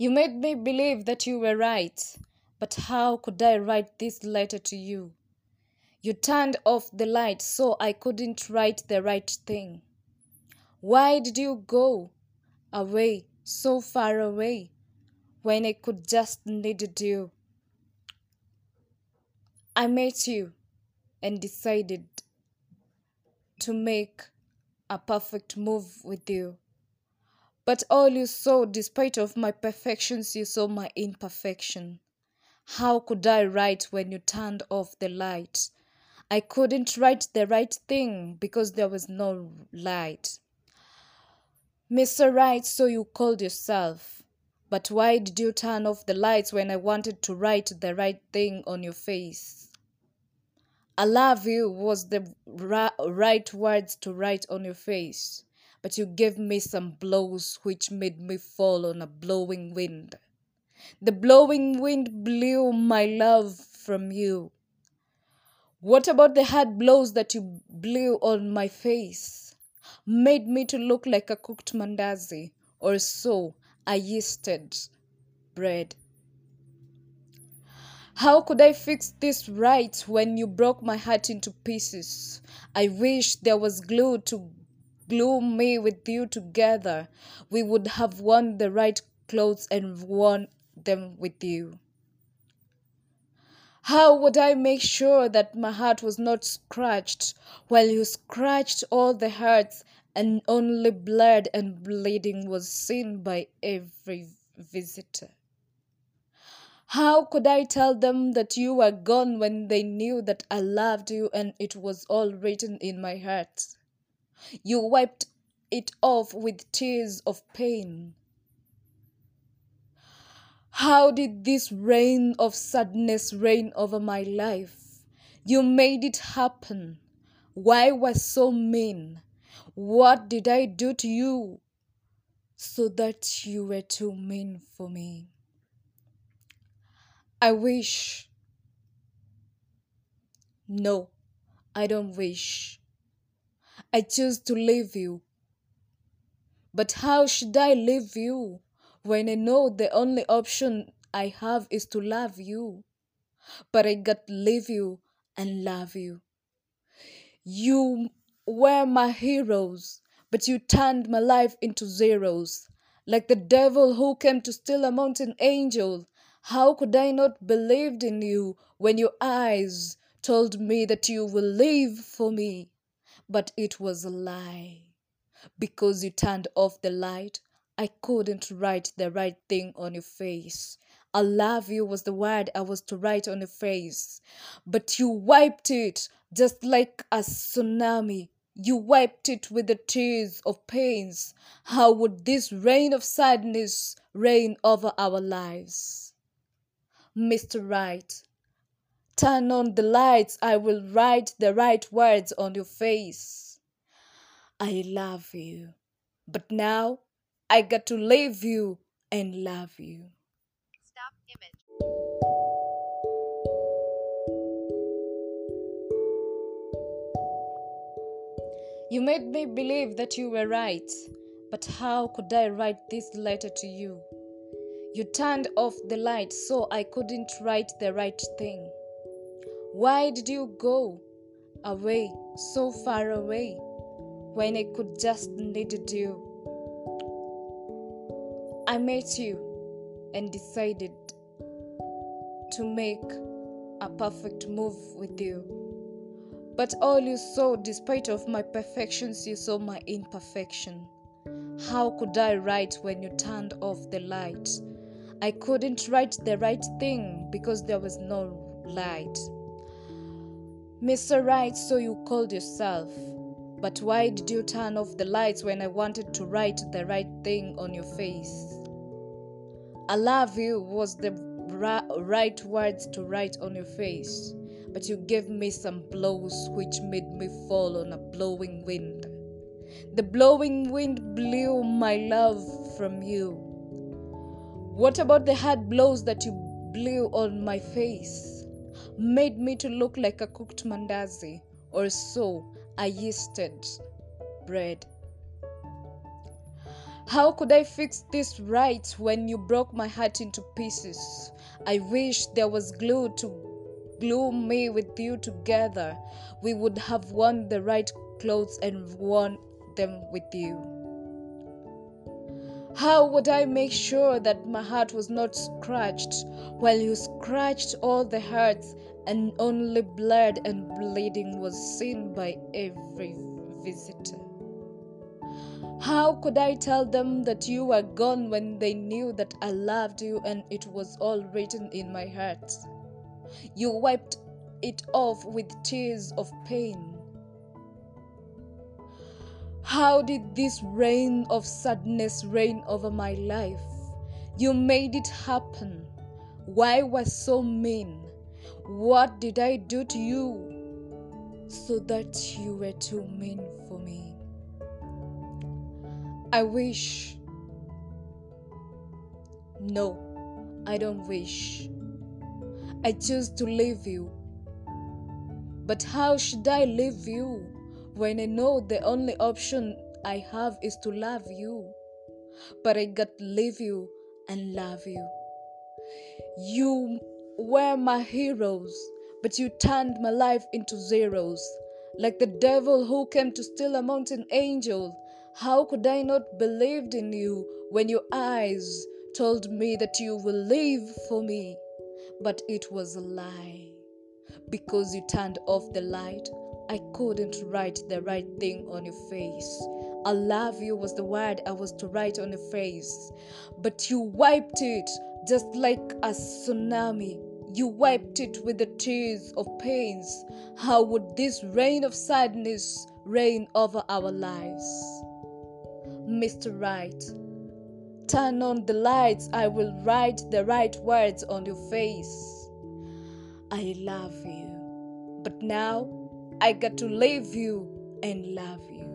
You made me believe that you were right, but how could I write this letter to you? You turned off the light so I couldn't write the right thing. Why did you go away, so far away, when I could just needed you? I met you and decided to make a perfect move with you. But all you saw, despite of my perfections, you saw my imperfection. How could I write when you turned off the light? I couldn't write the right thing because there was no light. Mr. Right, so you called yourself. But why did you turn off the lights when I wanted to write the right thing on your face? I love you was the ra- right words to write on your face, but you gave me some blows which made me fall on a blowing wind. The blowing wind blew my love from you. What about the hard blows that you blew on my face? Made me to look like a cooked mandazi or so a yeasted bread. How could I fix this right when you broke my heart into pieces? I wish there was glue to glue me with you together. We would have worn the right clothes and worn them with you. How would I make sure that my heart was not scratched while you scratched all the hearts and only blood and bleeding was seen by every visitor? How could I tell them that you were gone when they knew that I loved you and it was all written in my heart? You wiped it off with tears of pain. How did this rain of sadness rain over my life? You made it happen. Why was so mean? What did I do to you so that you were too mean for me? I wish. No, I don't wish. I choose to leave you. But how should I leave you when I know the only option I have is to love you? But I got to leave you and love you. You were my heroes, but you turned my life into zeros. Like the devil who came to steal a mountain angel, how could I not believed in you when your eyes told me that you will live for me? But it was a lie. Because you turned off the light, I couldn't write the right thing on your face. I love you was the word I was to write on your face. But you wiped it just like a tsunami. You wiped it with the tears of pains. How would this rain of sadness rain over our lives? Mr. Right. Turn on the lights, I will write the right words on your face. I love you, but now I got to leave you and love you. Stop image. You made me believe that you were right, but how could I write this letter to you? You turned off the light so I couldn't write the right thing. Why did you go away, so far away, when I could just needed you? I met you and decided to make a perfect move with you. But all you saw, despite of my perfections, you saw my imperfection. How could I write when you turned off the light? I couldn't write the right thing because there was no light. Mr. Right, so you called yourself. But why did you turn off the lights when I wanted to write the right thing on your face? I love you was the right words to write on your face, but you gave me some blows which made me fall on a blowing wind. The blowing wind blew my love from you. What about the hard blows that you blew on my face? Made me to look like a cooked mandazi or so a yeasted bread. How could I fix this right when you broke my heart into pieces? I wish there was glue to glue me with you together. We would have worn the right clothes and worn them with you. How would I make sure that my heart was not scratched while you scratched all the hearts and only blood and bleeding was seen by every visitor? How could I tell them that you were gone when they knew that I loved you and it was all written in my heart? You wiped it off with tears of pain. How did this rain of sadness reign over my life? You made it happen. Why was so mean? What did I do to you so that you were too mean for me? I wish. No, I don't wish. I choose to leave you. But how should I leave you when I know the only option I have is to love you? But I got to leave you and love you. You were my heroes, but you turned my life into zeros. Like the devil who came to steal a mountain angel, how could I not believed in you when your eyes told me that you will live for me? But it was a lie. Because you turned off the light, I couldn't write the right thing on your face. I love you was the word I was to write on your face. But you wiped it just like a tsunami. You wiped it with the tears of pains. How would this rain of sadness rain over our lives? Mr. Right, turn on the lights. I will write the right words on your face. I love you, but now I got to leave you and love you.